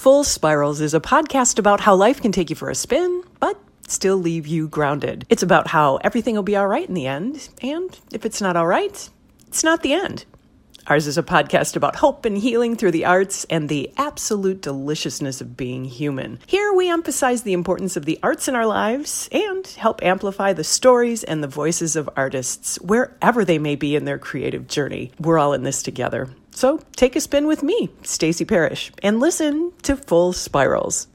Full Spirals is a podcast about how life can take you for a spin, but still leave you grounded. It's about how everything will be all right in the end, and if it's not all right, it's not the end. Ours is a podcast about hope and healing through the arts and the absolute deliciousness of being human. Here we emphasize the importance of the arts in our lives and help amplify the stories and the voices of artists wherever they may be in their creative journey. We're all in this together. So take a spin with me, Stacey Parrish, and listen to Full Spirals.